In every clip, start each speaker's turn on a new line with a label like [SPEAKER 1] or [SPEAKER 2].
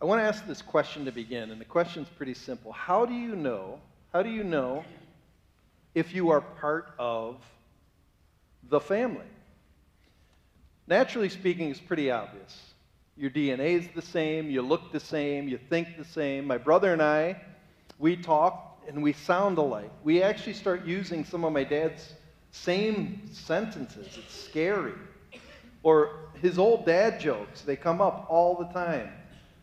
[SPEAKER 1] I want to ask this question to begin, and the question is pretty simple. How do you know? How do you know if you are part of the family? Naturally speaking, it's pretty obvious. Your DNA is the same, you look the same, you think the same. My brother and I, we talk and we sound alike. We actually start using some of my dad's same sentences. It's scary. Or his old dad jokes, they come up all the time.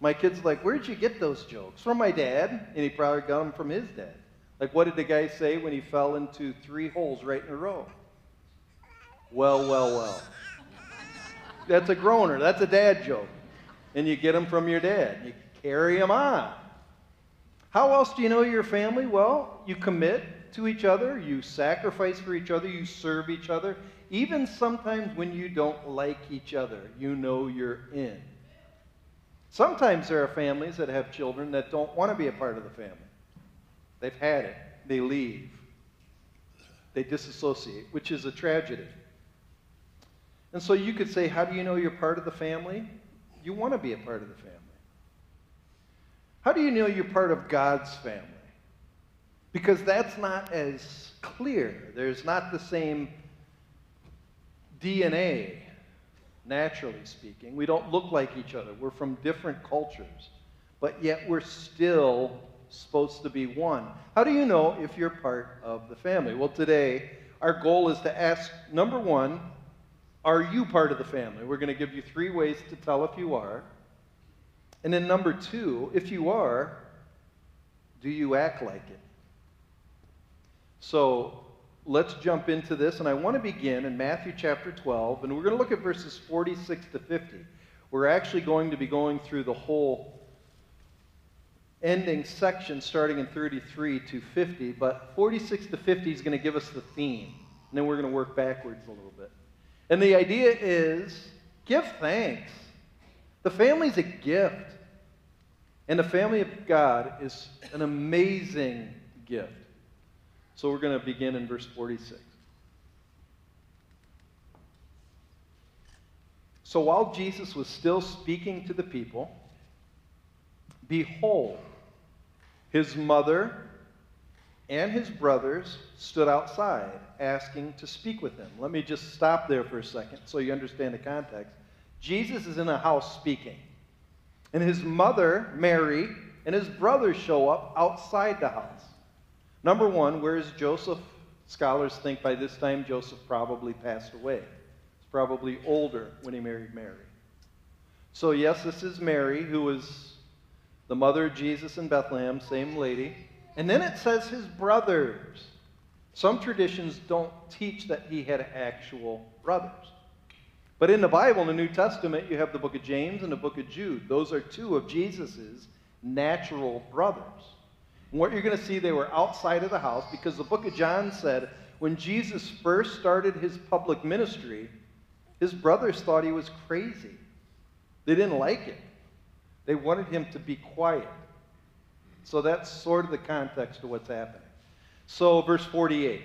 [SPEAKER 1] My kid's like, Where'd you get those jokes? From my dad. And he probably got them from his dad. Like, what did the guy say when he fell into three holes right in a row? Well, well, well. That's a groaner. That's a dad joke. And you get them from your dad. You carry them on. How else do you know your family? Well, you commit to each other, you sacrifice for each other, you serve each other. Even sometimes when you don't like each other, you know you're in. Sometimes there are families that have children that don't want to be a part of the family. They've had it, they leave, they disassociate, which is a tragedy. And so you could say, How do you know you're part of the family? You want to be a part of the family. How do you know you're part of God's family? Because that's not as clear. There's not the same DNA naturally speaking. We don't look like each other. We're from different cultures, but yet we're still supposed to be one. How do you know if you're part of the family? Well, today, our goal is to ask number one, are you part of the family? We're going to give you three ways to tell if you are. And then number two, if you are, do you act like it? So let's jump into this. And I want to begin in Matthew chapter 12, and we're going to look at verses 46 to 50. We're actually going to be going through the whole ending section starting in 33 to 50, but 46 to 50 is going to give us the theme. And then we're going to work backwards a little bit. And the idea is give thanks. The family's a gift. And the family of God is an amazing gift. So we're going to begin in verse 46. So while Jesus was still speaking to the people, behold, his mother and his brothers stood outside asking to speak with him. Let me just stop there for a second so you understand the context. Jesus is in a house speaking, and his mother, Mary, and his brothers show up outside the house. Number one, where is Joseph? Scholars think by this time Joseph probably passed away. He's probably older when he married Mary. So, yes, this is Mary, who was the mother of Jesus in Bethlehem, same lady. And then it says his brothers. Some traditions don't teach that he had actual brothers. But in the Bible, in the New Testament, you have the book of James and the book of Jude. Those are two of Jesus's natural brothers. And what you're going to see, they were outside of the house because the book of John said when Jesus first started his public ministry, his brothers thought he was crazy. They didn't like it, they wanted him to be quiet. So that's sort of the context of what's happening. So, verse 48.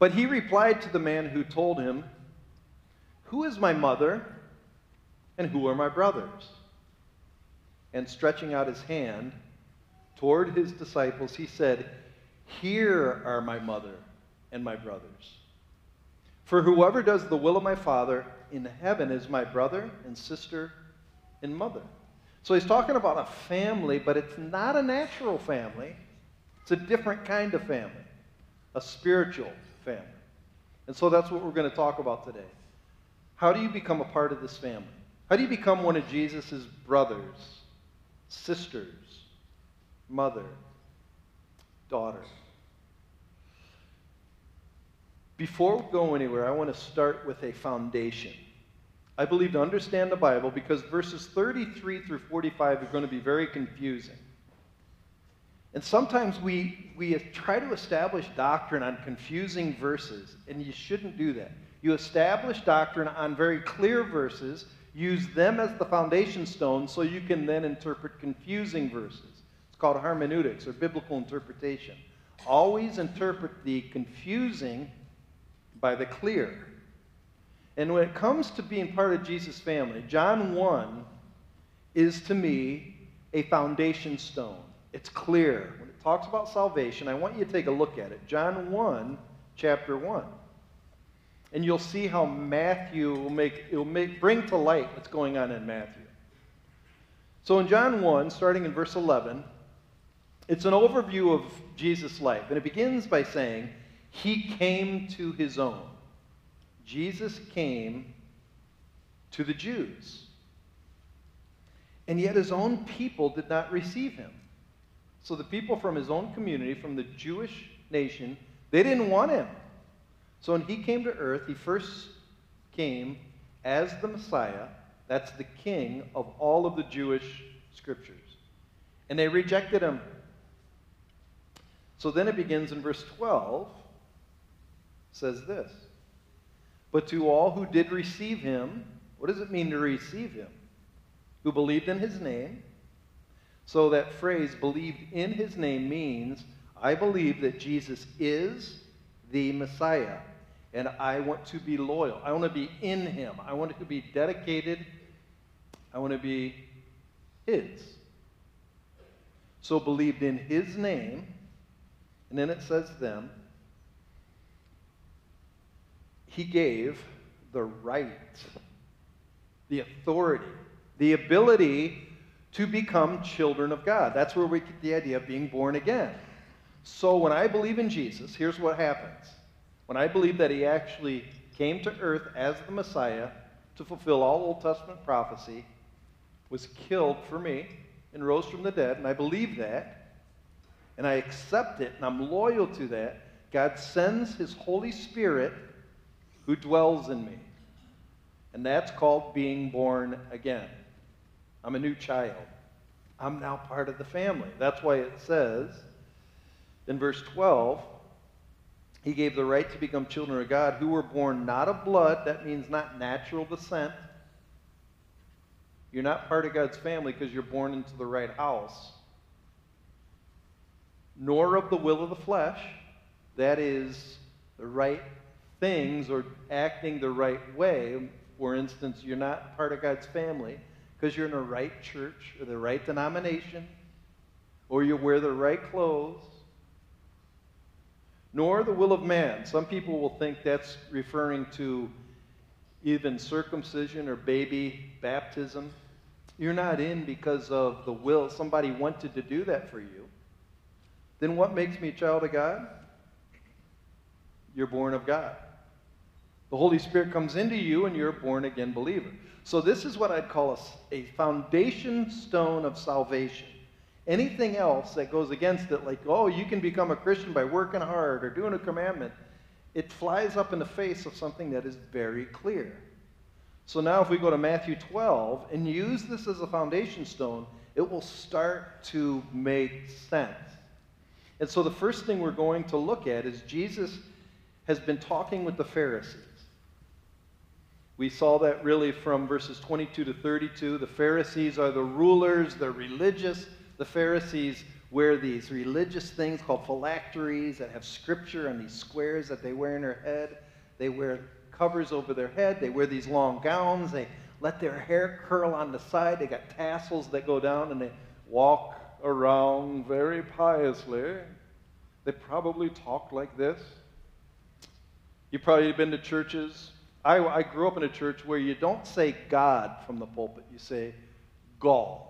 [SPEAKER 1] But he replied to the man who told him, Who is my mother and who are my brothers? And stretching out his hand toward his disciples, he said, Here are my mother and my brothers. For whoever does the will of my Father in heaven is my brother and sister and mother. So he's talking about a family, but it's not a natural family. It's a different kind of family, a spiritual family. And so that's what we're going to talk about today. How do you become a part of this family? How do you become one of Jesus' brothers? Sisters, mother, daughter. Before we go anywhere, I want to start with a foundation. I believe to understand the Bible because verses 33 through 45 are going to be very confusing. And sometimes we, we try to establish doctrine on confusing verses, and you shouldn't do that. You establish doctrine on very clear verses Use them as the foundation stone so you can then interpret confusing verses. It's called hermeneutics or biblical interpretation. Always interpret the confusing by the clear. And when it comes to being part of Jesus' family, John 1 is to me a foundation stone. It's clear. When it talks about salvation, I want you to take a look at it. John 1, chapter 1. And you'll see how Matthew will make, it will make, bring to light what's going on in Matthew. So in John 1, starting in verse 11, it's an overview of Jesus' life. And it begins by saying, He came to His own. Jesus came to the Jews. And yet his own people did not receive him. So the people from his own community, from the Jewish nation, they didn't want him. So when he came to earth, he first came as the Messiah. That's the king of all of the Jewish scriptures. And they rejected him. So then it begins in verse 12 says this. But to all who did receive him, what does it mean to receive him? Who believed in his name. So that phrase, believed in his name, means I believe that Jesus is the Messiah. And I want to be loyal. I want to be in him. I want to be dedicated. I want to be his. So believed in his name. And then it says them. He gave the right the authority, the ability to become children of God. That's where we get the idea of being born again. So when I believe in Jesus, here's what happens. When I believe that he actually came to earth as the Messiah to fulfill all Old Testament prophecy, was killed for me, and rose from the dead, and I believe that, and I accept it, and I'm loyal to that, God sends his Holy Spirit who dwells in me. And that's called being born again. I'm a new child. I'm now part of the family. That's why it says in verse 12, he gave the right to become children of God who were born not of blood, that means not natural descent. You're not part of God's family because you're born into the right house. Nor of the will of the flesh, that is the right things or acting the right way, for instance, you're not part of God's family because you're in the right church or the right denomination or you wear the right clothes, nor the will of man. Some people will think that's referring to even circumcision or baby baptism. You're not in because of the will. Somebody wanted to do that for you. Then what makes me a child of God? You're born of God. The Holy Spirit comes into you and you're a born again believer. So, this is what I'd call a, a foundation stone of salvation. Anything else that goes against it, like, oh, you can become a Christian by working hard or doing a commandment, it flies up in the face of something that is very clear. So now, if we go to Matthew 12 and use this as a foundation stone, it will start to make sense. And so, the first thing we're going to look at is Jesus has been talking with the Pharisees. We saw that really from verses 22 to 32. The Pharisees are the rulers, they're religious. The Pharisees wear these religious things called phylacteries that have scripture on these squares that they wear in their head. They wear covers over their head. They wear these long gowns. They let their hair curl on the side. They got tassels that go down and they walk around very piously. They probably talk like this. You've probably been to churches I, I grew up in a church where you don't say God from the pulpit, you say God.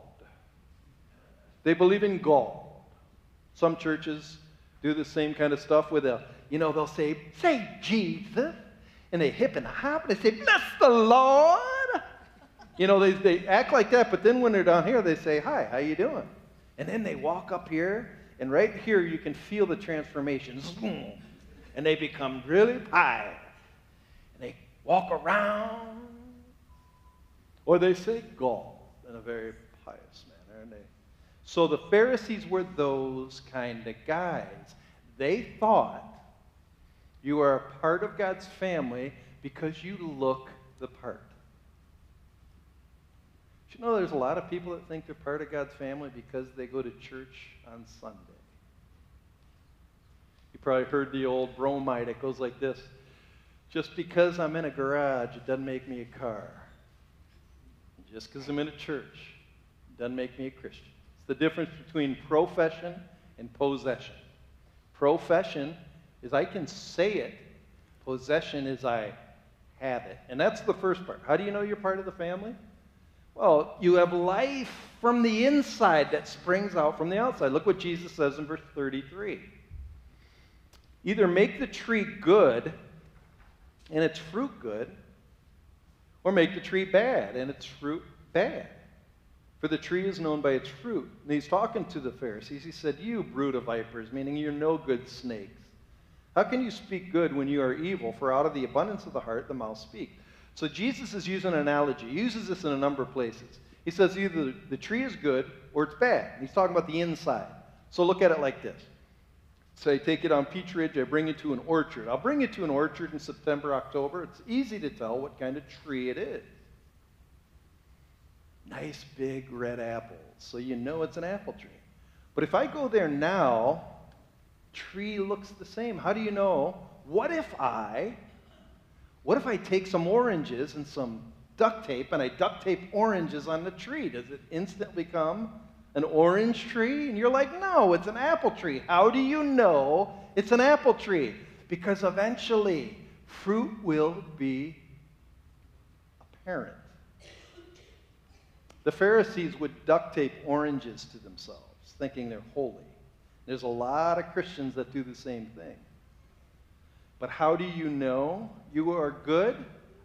[SPEAKER 1] They believe in God. Some churches do the same kind of stuff with a, you know, they'll say, say Jesus. And they hip and hop and they say, bless the Lord. You know, they, they act like that, but then when they're down here, they say, hi, how you doing? And then they walk up here, and right here you can feel the transformation. And they become really pious And they walk around. Or they say God in a very pious manner. And they, so the Pharisees were those kind of guys. They thought you are a part of God's family because you look the part. you know there's a lot of people that think they're part of God's family because they go to church on Sunday? You probably heard the old bromide. It goes like this just because I'm in a garage, it doesn't make me a car. Just because I'm in a church it doesn't make me a Christian. The difference between profession and possession. Profession is I can say it, possession is I have it. And that's the first part. How do you know you're part of the family? Well, you have life from the inside that springs out from the outside. Look what Jesus says in verse 33. Either make the tree good and its fruit good, or make the tree bad and its fruit bad. For the tree is known by its fruit. And he's talking to the Pharisees. He said, You brood of vipers, meaning you're no good snakes. How can you speak good when you are evil? For out of the abundance of the heart, the mouth speaks. So Jesus is using an analogy. He uses this in a number of places. He says either the tree is good or it's bad. He's talking about the inside. So look at it like this. Say, take it on Peach Ridge, I bring you to an orchard. I'll bring you to an orchard in September, October. It's easy to tell what kind of tree it is. Nice big red apples, so you know it's an apple tree. But if I go there now, tree looks the same. How do you know? What if I what if I take some oranges and some duct tape and I duct tape oranges on the tree? Does it instantly become an orange tree? And you're like, no, it's an apple tree. How do you know it's an apple tree? Because eventually fruit will be apparent. The Pharisees would duct tape oranges to themselves, thinking they're holy. There's a lot of Christians that do the same thing. But how do you know you are good?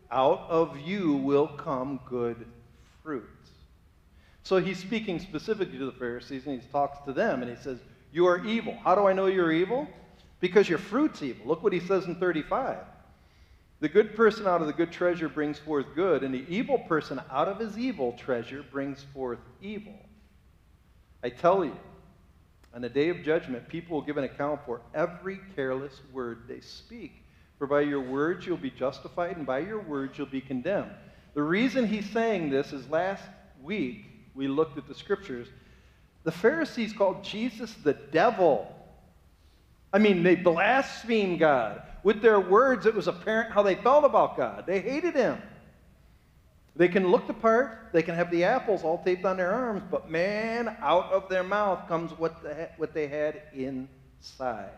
[SPEAKER 1] Out of you will come good fruit. So he's speaking specifically to the Pharisees and he talks to them and he says, You are evil. How do I know you're evil? Because your fruit's evil. Look what he says in 35. The good person out of the good treasure brings forth good, and the evil person out of his evil treasure brings forth evil. I tell you, on the day of judgment, people will give an account for every careless word they speak. For by your words you'll be justified, and by your words you'll be condemned. The reason he's saying this is last week we looked at the scriptures. The Pharisees called Jesus the devil. I mean, they blasphemed God. With their words, it was apparent how they felt about God. They hated him. They can look the part, they can have the apples all taped on their arms, but man, out of their mouth comes what, the, what they had inside.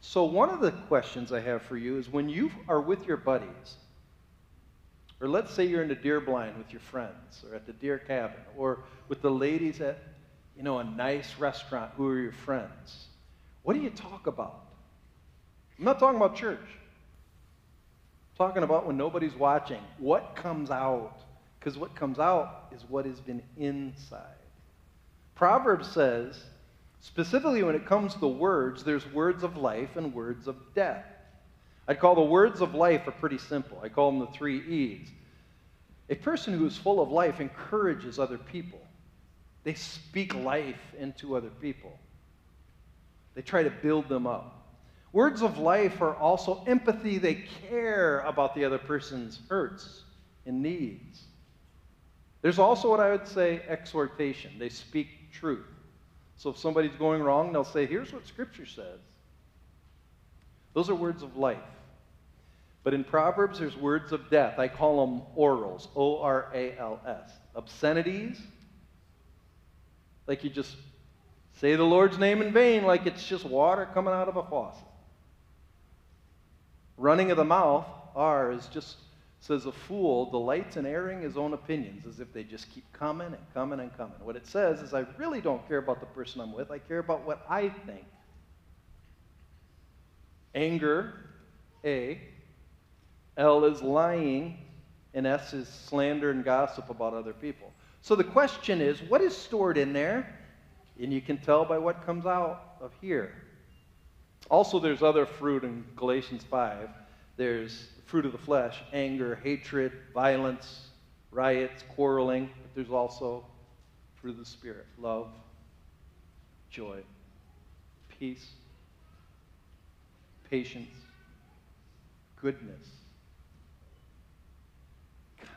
[SPEAKER 1] So, one of the questions I have for you is when you are with your buddies, or let's say you're in the deer blind with your friends, or at the deer cabin, or with the ladies at you know, a nice restaurant who are your friends, what do you talk about? I'm not talking about church I'm talking about when nobody's watching. What comes out? Because what comes out is what has been inside. Proverbs says, specifically when it comes to words, there's words of life and words of death. I'd call the words of life are pretty simple. I call them the three E's. A person who is full of life encourages other people. They speak life into other people. They try to build them up. Words of life are also empathy. They care about the other person's hurts and needs. There's also what I would say exhortation. They speak truth. So if somebody's going wrong, they'll say, here's what Scripture says. Those are words of life. But in Proverbs, there's words of death. I call them orals, O R A L S. Obscenities, like you just say the Lord's name in vain, like it's just water coming out of a faucet. Running of the mouth, R, is just says a fool delights in airing his own opinions as if they just keep coming and coming and coming. What it says is, I really don't care about the person I'm with, I care about what I think. Anger, A. L is lying, and S is slander and gossip about other people. So the question is, what is stored in there? And you can tell by what comes out of here. Also, there's other fruit in Galatians 5. There's fruit of the flesh anger, hatred, violence, riots, quarreling. But there's also fruit of the Spirit love, joy, peace, patience, goodness,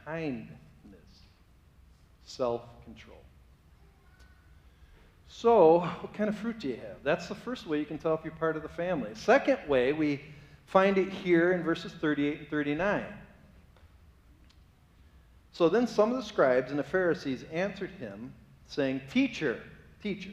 [SPEAKER 1] kindness, self control. So, what kind of fruit do you have? That's the first way you can tell if you're part of the family. Second way, we find it here in verses 38 and 39. So then some of the scribes and the Pharisees answered him saying, Teacher, teacher,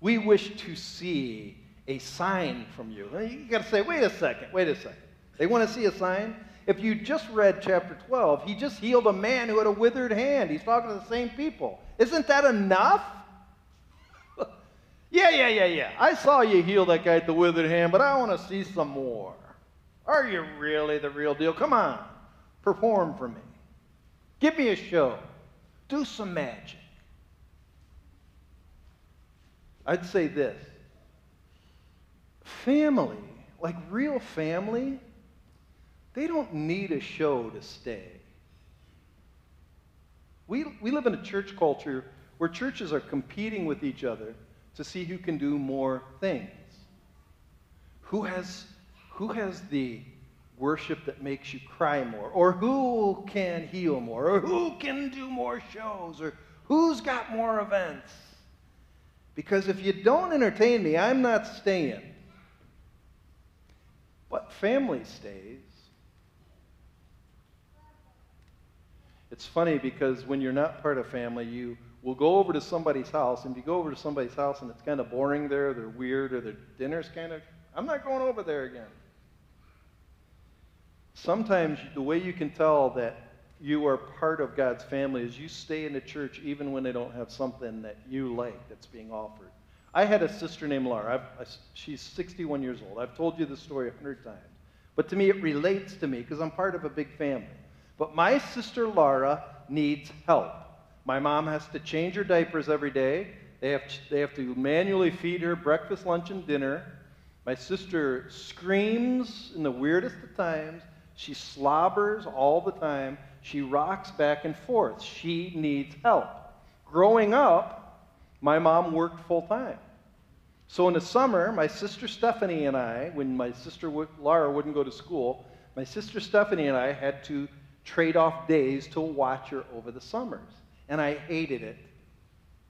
[SPEAKER 1] we wish to see a sign from you. You got to say, wait a second, wait a second. They want to see a sign? If you just read chapter 12, he just healed a man who had a withered hand. He's talking to the same people. Isn't that enough? Yeah, yeah, yeah, yeah. I saw you heal that guy with the withered hand, but I want to see some more. Are you really the real deal? Come on, perform for me. Give me a show. Do some magic. I'd say this family, like real family, they don't need a show to stay. We, we live in a church culture where churches are competing with each other to see who can do more things. Who has, who has the worship that makes you cry more? Or who can heal more? Or who can do more shows? Or who's got more events? Because if you don't entertain me, I'm not staying. But family stays. It's funny because when you're not part of family, you will go over to somebody's house, and if you go over to somebody's house and it's kind of boring there, they're weird, or their dinner's kind of, I'm not going over there again. Sometimes the way you can tell that you are part of God's family is you stay in the church even when they don't have something that you like that's being offered. I had a sister named Laura. I, she's 61 years old. I've told you this story a hundred times. But to me, it relates to me because I'm part of a big family. But my sister Laura needs help. My mom has to change her diapers every day. They have, to, they have to manually feed her breakfast, lunch, and dinner. My sister screams in the weirdest of times. She slobbers all the time. She rocks back and forth. She needs help. Growing up, my mom worked full time. So in the summer, my sister Stephanie and I, when my sister Laura wouldn't go to school, my sister Stephanie and I had to trade off days to watch her over the summers. And I hated it.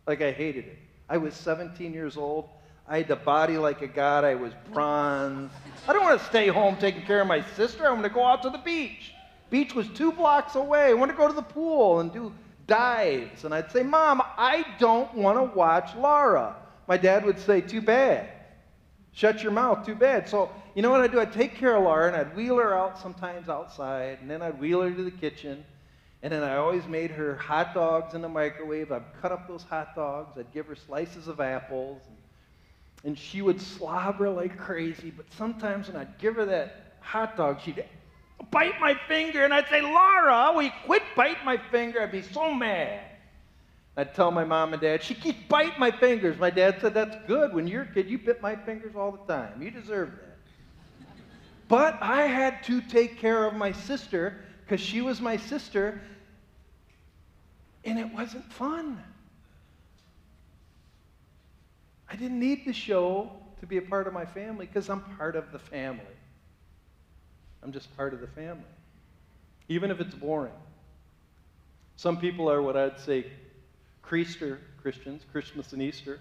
[SPEAKER 1] Like I hated it. I was 17 years old. I had the body like a god. I was bronze. I don't want to stay home taking care of my sister. I want to go out to the beach. Beach was two blocks away. I want to go to the pool and do dives. And I'd say, Mom, I don't want to watch Laura. My dad would say, Too bad. Shut your mouth, too bad. So, you know what I'd do? I'd take care of Laura and I'd wheel her out sometimes outside, and then I'd wheel her to the kitchen. And then I always made her hot dogs in the microwave. I'd cut up those hot dogs. I'd give her slices of apples. And, and she would slobber like crazy. But sometimes when I'd give her that hot dog, she'd bite my finger. And I'd say, Laura, will you quit biting my finger? I'd be so mad. I'd tell my mom and dad, she keeps biting my fingers. My dad said, That's good. When you're a kid, you bit my fingers all the time. You deserve that. But I had to take care of my sister because she was my sister, and it wasn't fun. I didn't need the show to be a part of my family because I'm part of the family. I'm just part of the family, even if it's boring. Some people are what I'd say Creaster Christians, Christmas and Easter.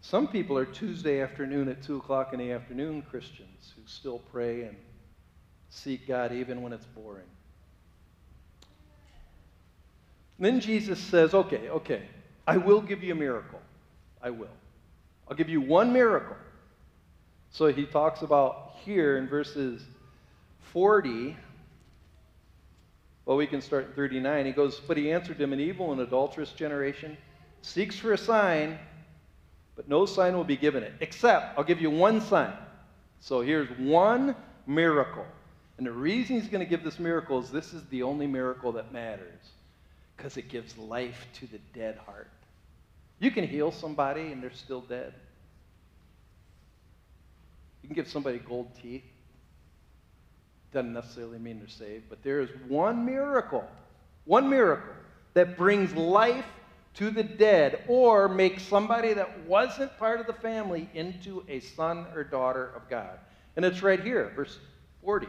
[SPEAKER 1] Some people are Tuesday afternoon at 2 o'clock in the afternoon Christians who still pray and seek God even when it's boring. And then Jesus says, okay, okay, I will give you a miracle. I will. I'll give you one miracle. So he talks about here in verses 40 well, we can start in 39. He goes, But he answered him, An evil and adulterous generation seeks for a sign, but no sign will be given it, except I'll give you one sign. So here's one miracle. And the reason he's going to give this miracle is this is the only miracle that matters because it gives life to the dead heart. You can heal somebody and they're still dead. You can give somebody gold teeth doesn't necessarily mean they're saved, but there is one miracle, one miracle that brings life to the dead or makes somebody that wasn't part of the family into a son or daughter of God. And it's right here, verse 40.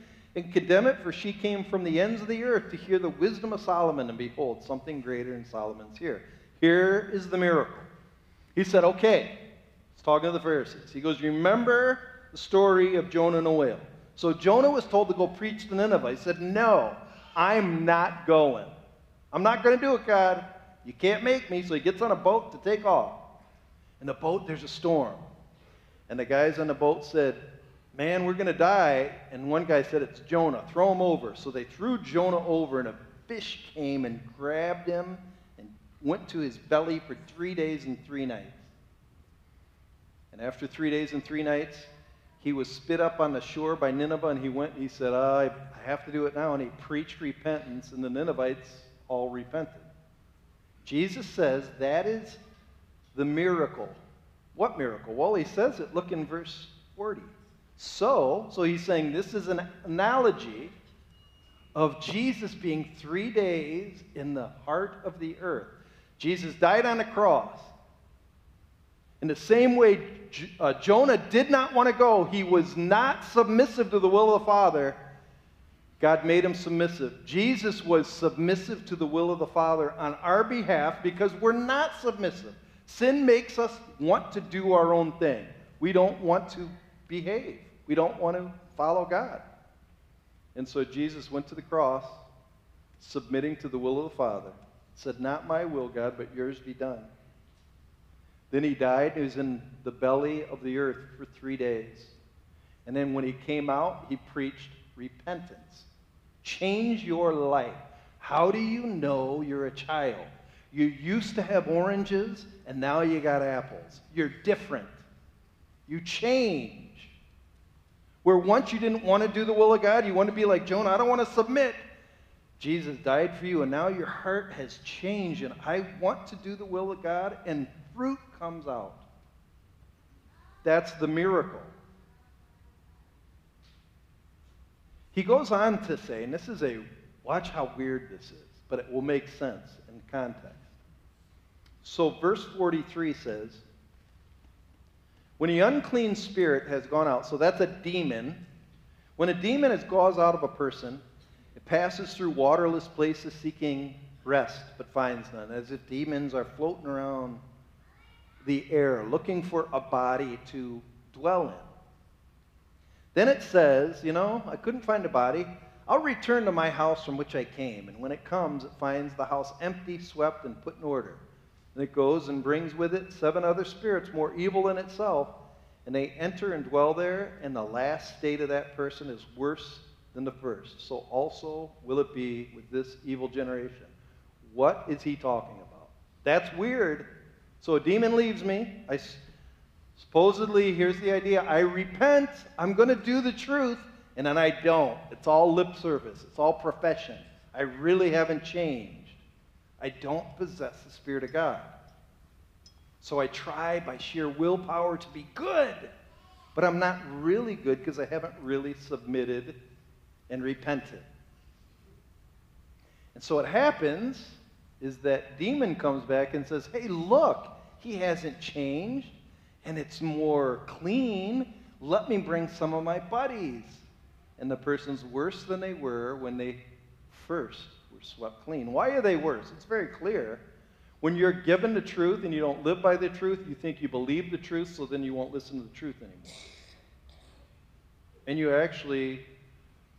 [SPEAKER 1] and condemn it, for she came from the ends of the earth to hear the wisdom of Solomon, and behold, something greater than Solomon's here. Here is the miracle. He said, Okay, he's talking to the Pharisees. He goes, Remember the story of Jonah and the whale. So Jonah was told to go preach to Nineveh. He said, No, I'm not going. I'm not going to do it, God. You can't make me. So he gets on a boat to take off. In the boat, there's a storm. And the guys on the boat said, Man, we're going to die. And one guy said, It's Jonah. Throw him over. So they threw Jonah over, and a fish came and grabbed him and went to his belly for three days and three nights. And after three days and three nights, he was spit up on the shore by Nineveh, and he went, and he said, oh, I have to do it now. And he preached repentance, and the Ninevites all repented. Jesus says that is the miracle. What miracle? Well, he says it. Look in verse 40. So, so he's saying this is an analogy of Jesus being three days in the heart of the earth. Jesus died on a cross. In the same way, uh, Jonah did not want to go, he was not submissive to the will of the Father. God made him submissive. Jesus was submissive to the will of the Father on our behalf because we're not submissive. Sin makes us want to do our own thing. We don't want to behave, we don't want to follow God. And so Jesus went to the cross, submitting to the will of the Father, said, Not my will, God, but yours be done. Then he died. He was in the belly of the earth for three days. And then when he came out, he preached repentance. Change your life. How do you know you're a child? You used to have oranges, and now you got apples. You're different. You change. Where once you didn't want to do the will of God, you want to be like Jonah, I don't want to submit. Jesus died for you, and now your heart has changed, and I want to do the will of God, and fruit comes out. That's the miracle. He goes on to say, and this is a, watch how weird this is, but it will make sense in context. So, verse 43 says, When the unclean spirit has gone out, so that's a demon. When a demon has goes out of a person, it passes through waterless places seeking rest, but finds none, as if demons are floating around the air, looking for a body to dwell in. Then it says, you know, I couldn't find a body. I'll return to my house from which I came. And when it comes, it finds the house empty, swept, and put in order. And it goes and brings with it seven other spirits more evil than itself. And they enter and dwell there, and the last state of that person is worse than the first. So also will it be with this evil generation. What is he talking about? That's weird. So a demon leaves me. I supposedly, here's the idea I repent, I'm going to do the truth, and then I don't. It's all lip service, it's all profession. I really haven't changed. I don't possess the Spirit of God. So I try by sheer willpower to be good, but I'm not really good because I haven't really submitted and repented. And so what happens is that demon comes back and says, Hey, look, he hasn't changed and it's more clean. Let me bring some of my buddies. And the person's worse than they were when they first were swept clean. Why are they worse? It's very clear. When you're given the truth and you don't live by the truth, you think you believe the truth, so then you won't listen to the truth anymore. And you actually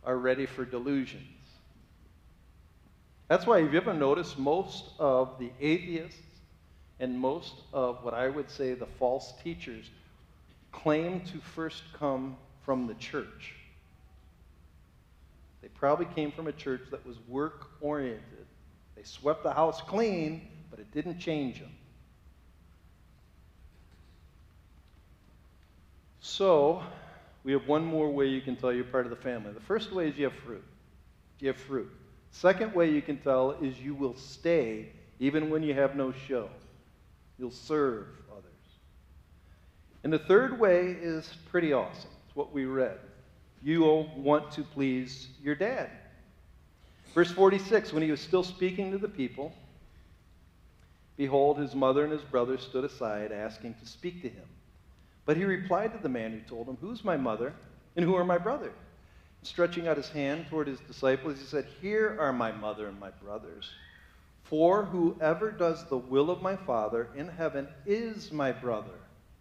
[SPEAKER 1] are ready for delusions. That's why, have you ever noticed most of the atheists and most of what I would say the false teachers claim to first come from the church. They probably came from a church that was work oriented. They swept the house clean, but it didn't change them. So, we have one more way you can tell you're part of the family. The first way is you have fruit. You have fruit. Second way you can tell is you will stay even when you have no show. You'll serve others. And the third way is pretty awesome. It's what we read. You'll want to please your dad. Verse 46 When he was still speaking to the people, Behold, his mother and his brothers stood aside, asking to speak to him. But he replied to the man who told him, Who's my mother, and who are my brothers? Stretching out his hand toward his disciples, he said, Here are my mother and my brothers. For whoever does the will of my Father in heaven is my brother,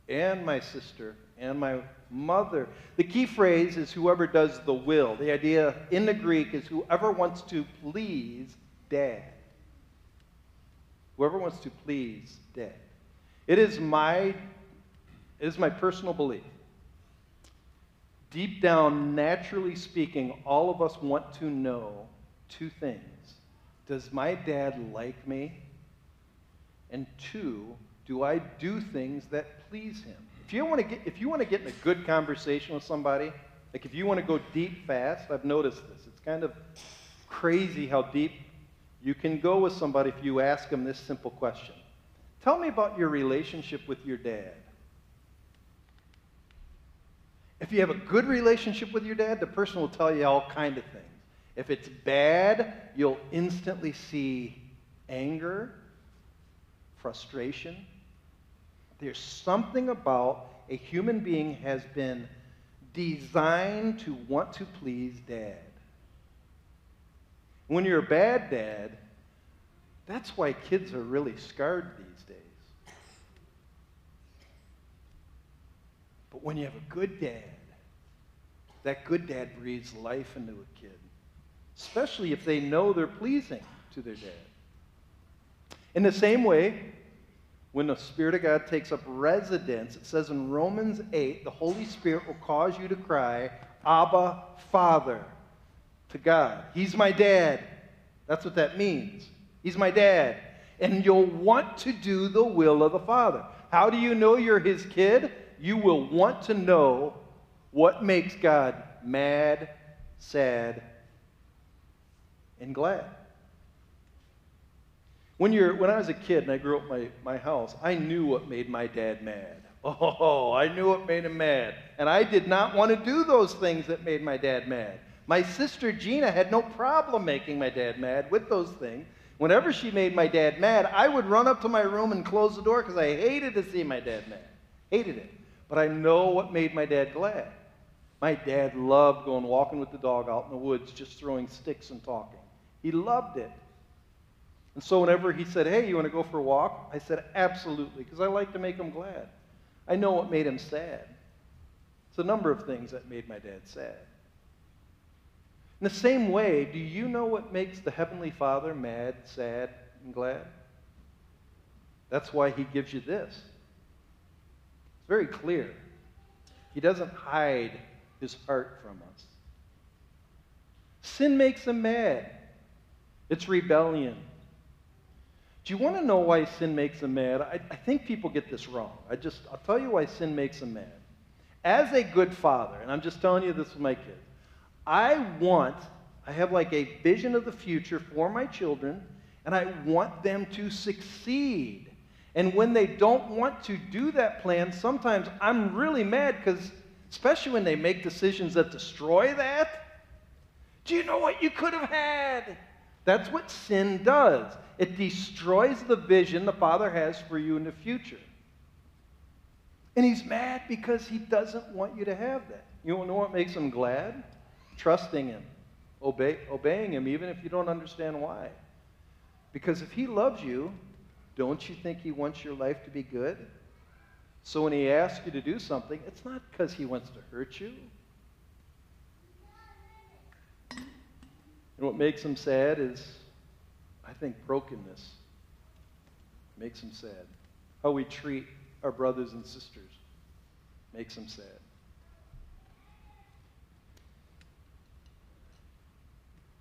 [SPEAKER 1] and my sister, and my mother. The key phrase is whoever does the will. The idea in the Greek is whoever wants to please dad. Whoever wants to please dad. It is my, it is my personal belief. Deep down, naturally speaking, all of us want to know two things. Does my dad like me? And two, do I do things that please him? If you want to get if you want to get in a good conversation with somebody, like if you want to go deep fast, I've noticed this. It's kind of crazy how deep you can go with somebody if you ask them this simple question. Tell me about your relationship with your dad. If you have a good relationship with your dad, the person will tell you all kind of things. If it's bad, you'll instantly see anger, frustration. There's something about a human being has been designed to want to please dad. When you're a bad dad, that's why kids are really scarred these days. But when you have a good dad, that good dad breathes life into a kid, especially if they know they're pleasing to their dad. In the same way, when the Spirit of God takes up residence, it says in Romans 8, the Holy Spirit will cause you to cry, Abba, Father, to God. He's my dad. That's what that means. He's my dad. And you'll want to do the will of the Father. How do you know you're his kid? You will want to know what makes God mad, sad, and glad. When, you're, when I was a kid and I grew up my, my house, I knew what made my dad mad. Oh, I knew what made him mad. And I did not want to do those things that made my dad mad. My sister Gina had no problem making my dad mad with those things. Whenever she made my dad mad, I would run up to my room and close the door because I hated to see my dad mad. Hated it. But I know what made my dad glad. My dad loved going walking with the dog out in the woods, just throwing sticks and talking. He loved it. And so whenever he said, Hey, you want to go for a walk? I said, Absolutely, because I like to make him glad. I know what made him sad. It's a number of things that made my dad sad. In the same way, do you know what makes the Heavenly Father mad, sad, and glad? That's why he gives you this. It's very clear. He doesn't hide his heart from us. Sin makes him mad. It's rebellion. Do you want to know why sin makes them mad? I, I, think people get this wrong. I just, I'll tell you why sin makes them mad. As a good father, and I'm just telling you this with my kids, I want, I have like a vision of the future for my children, and I want them to succeed. And when they don't want to do that plan, sometimes I'm really mad because, especially when they make decisions that destroy that. Do you know what you could have had? That's what sin does. It destroys the vision the Father has for you in the future. And he's mad because he doesn't want you to have that. You know what makes him glad? Trusting him, obey, obeying him, even if you don't understand why. Because if he loves you, don't you think he wants your life to be good? So when he asks you to do something, it's not because he wants to hurt you. And what makes them sad is, I think, brokenness makes them sad. How we treat our brothers and sisters makes them sad.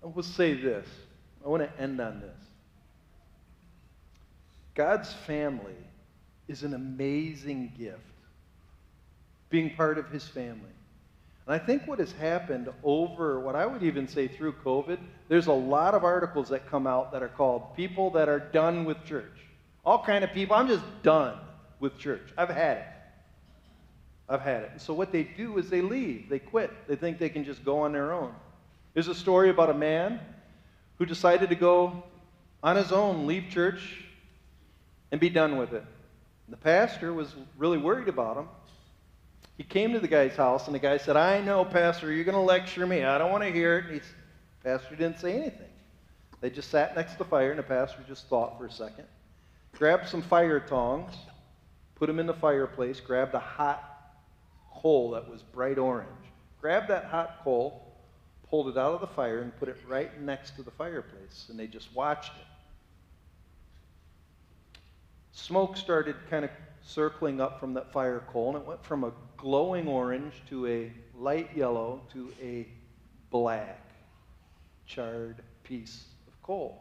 [SPEAKER 1] I will say this. I want to end on this. God's family is an amazing gift. Being part of his family. And I think what has happened over what I would even say through COVID, there's a lot of articles that come out that are called people that are done with church. All kind of people. I'm just done with church. I've had it. I've had it. And so what they do is they leave. They quit. They think they can just go on their own. There's a story about a man who decided to go on his own, leave church, and be done with it. And the pastor was really worried about him. He came to the guy's house, and the guy said, I know, Pastor, you're going to lecture me. I don't want to hear it. And he's, pastor didn't say anything. They just sat next to the fire, and the pastor just thought for a second. Grabbed some fire tongs, put them in the fireplace, grabbed a hot coal that was bright orange. Grabbed that hot coal, pulled it out of the fire, and put it right next to the fireplace. And they just watched it. Smoke started kind of circling up from that fire coal, and it went from a glowing orange to a light yellow to a black, charred piece of coal.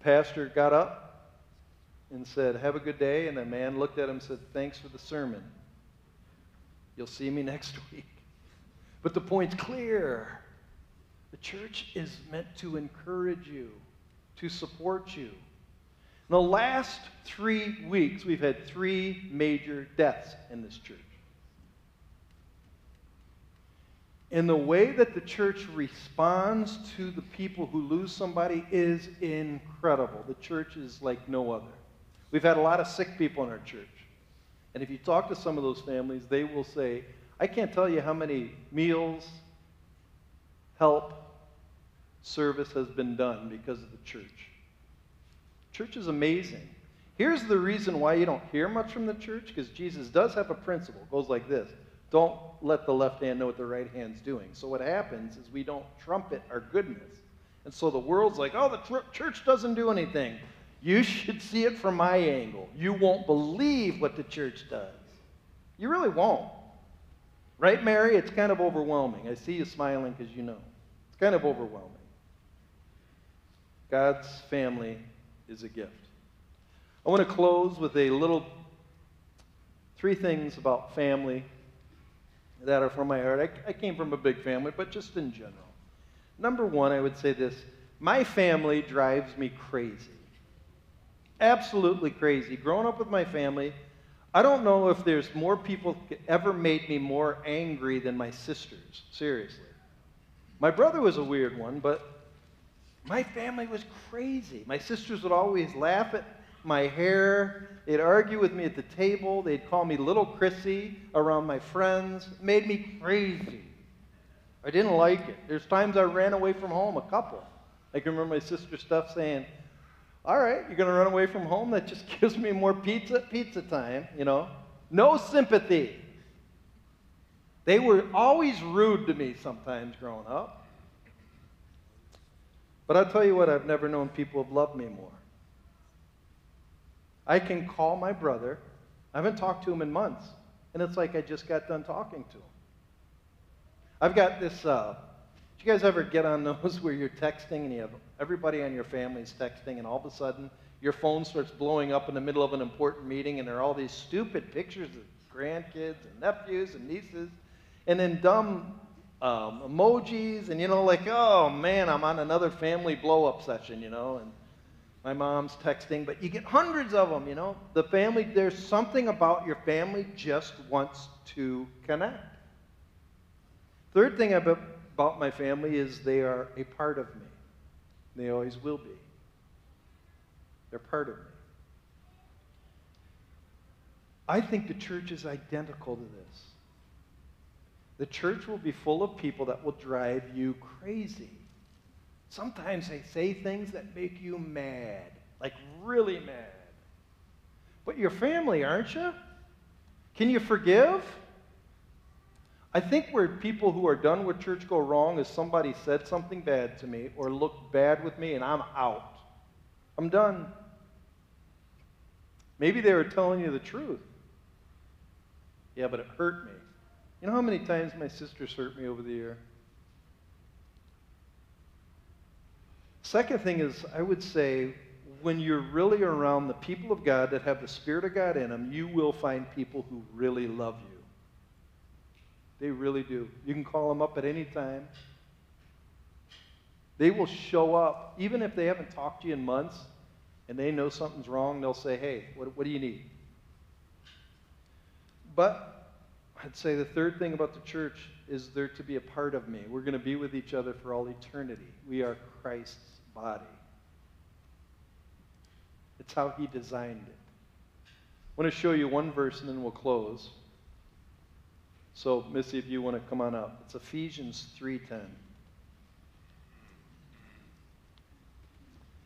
[SPEAKER 1] Pastor got up and said, Have a good day. And the man looked at him and said, Thanks for the sermon. You'll see me next week. But the point's clear. The church is meant to encourage you, to support you. In the last three weeks, we've had three major deaths in this church. And the way that the church responds to the people who lose somebody is incredible. The church is like no other. We've had a lot of sick people in our church. And if you talk to some of those families, they will say, I can't tell you how many meals, help, service has been done because of the church. Church is amazing. Here's the reason why you don't hear much from the church because Jesus does have a principle. It goes like this Don't let the left hand know what the right hand's doing. So what happens is we don't trumpet our goodness. And so the world's like, oh, the tr- church doesn't do anything. You should see it from my angle. You won't believe what the church does. You really won't. Right, Mary? It's kind of overwhelming. I see you smiling because you know. It's kind of overwhelming. God's family is a gift. I want to close with a little three things about family that are from my heart. I, I, came from a big family, but just in general. Number one, I would say this my family drives me crazy. Absolutely crazy. Growing up with my family, I don't know if there's more people ever made me more angry than my sisters. Seriously. My brother was a weird one, but my family was crazy. My sisters would always laugh at my hair. They'd argue with me at the table. They'd call me Little Chrissy around my friends. It made me crazy. I didn't like it. There's times I ran away from home, a couple. I can remember my sister stuff saying, All right, you're going to run away from home? That just gives me more pizza, pizza time, you know? No sympathy. They were always rude to me sometimes growing up. But I'll tell you what, I've never known people have loved me more. I can call my brother. I haven't talked to him in months. And it's like I just got done talking to him. I've got this. Uh, did you guys ever get on those where you're texting and you have everybody on your family's texting, and all of a sudden your phone starts blowing up in the middle of an important meeting, and there are all these stupid pictures of grandkids and nephews and nieces, and then dumb um, emojis, and you know, like, oh man, I'm on another family blow up session, you know, and my mom's texting, but you get hundreds of them, you know. The family, there's something about your family just wants to connect. Third thing about my family is they are a part of me. They always will be. They're part of me. I think the church is identical to this. The church will be full of people that will drive you crazy. Sometimes they say things that make you mad, like really mad. But you're family, aren't you? Can you forgive? I think where people who are done with church go wrong is somebody said something bad to me or looked bad with me and I'm out. I'm done. Maybe they were telling you the truth. Yeah, but it hurt me. You know how many times my sisters hurt me over the year? Second thing is, I would say, when you're really around the people of God that have the Spirit of God in them, you will find people who really love you. They really do. You can call them up at any time. They will show up, even if they haven't talked to you in months and they know something's wrong, they'll say, Hey, what, what do you need? But I'd say the third thing about the church is there to be a part of me. We're going to be with each other for all eternity. We are Christ's body. It's how He designed it. I want to show you one verse and then we'll close. So, Missy, if you want to come on up, it's Ephesians 3:10.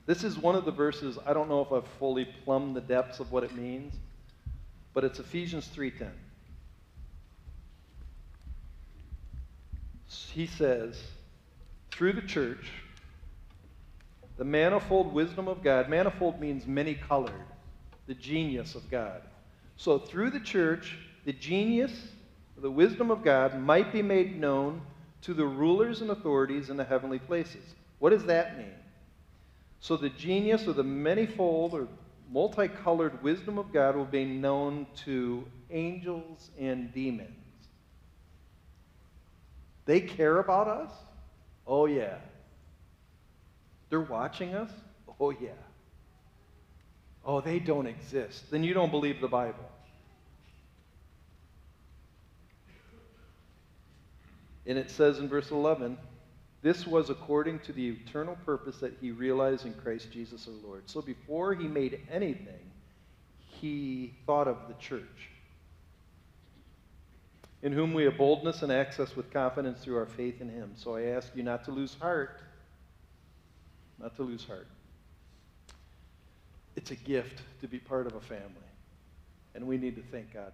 [SPEAKER 1] This is one of the verses I don't know if I've fully plumbed the depths of what it means, but it's Ephesians 3:10. He says, through the church, the manifold wisdom of God, manifold means many colored, the genius of God. So through the church, the genius, the wisdom of God might be made known to the rulers and authorities in the heavenly places. What does that mean? So the genius or the manifold or multicolored wisdom of God will be known to angels and demons. They care about us? Oh, yeah. They're watching us? Oh, yeah. Oh, they don't exist. Then you don't believe the Bible. And it says in verse 11, this was according to the eternal purpose that he realized in Christ Jesus our Lord. So before he made anything, he thought of the church in whom we have boldness and access with confidence through our faith in him. So I ask you not to lose heart. Not to lose heart. It's a gift to be part of a family, and we need to thank God.